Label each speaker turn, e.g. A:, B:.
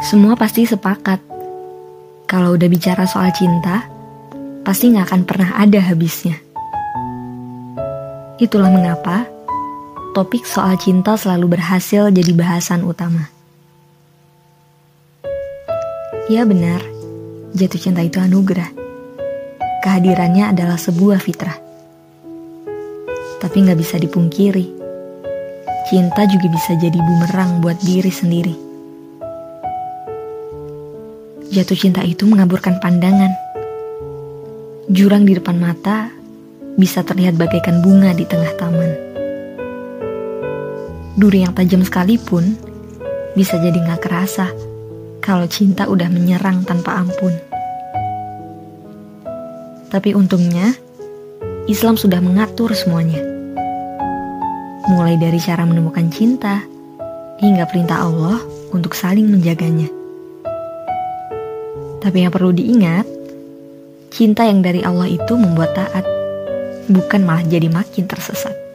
A: Semua pasti sepakat. Kalau udah bicara soal cinta, pasti nggak akan pernah ada habisnya. Itulah mengapa topik soal cinta selalu berhasil jadi bahasan utama. Ya benar, jatuh cinta itu anugerah. Kehadirannya adalah sebuah fitrah. Tapi nggak bisa dipungkiri, cinta juga bisa jadi bumerang buat diri sendiri. Jatuh cinta itu mengaburkan pandangan. Jurang di depan mata bisa terlihat bagaikan bunga di tengah taman. Duri yang tajam sekalipun bisa jadi nggak kerasa kalau cinta udah menyerang tanpa ampun. Tapi untungnya, Islam sudah mengatur semuanya. Mulai dari cara menemukan cinta, hingga perintah Allah untuk saling menjaganya. Tapi yang perlu diingat, cinta yang dari Allah itu membuat taat, bukan malah jadi makin tersesat.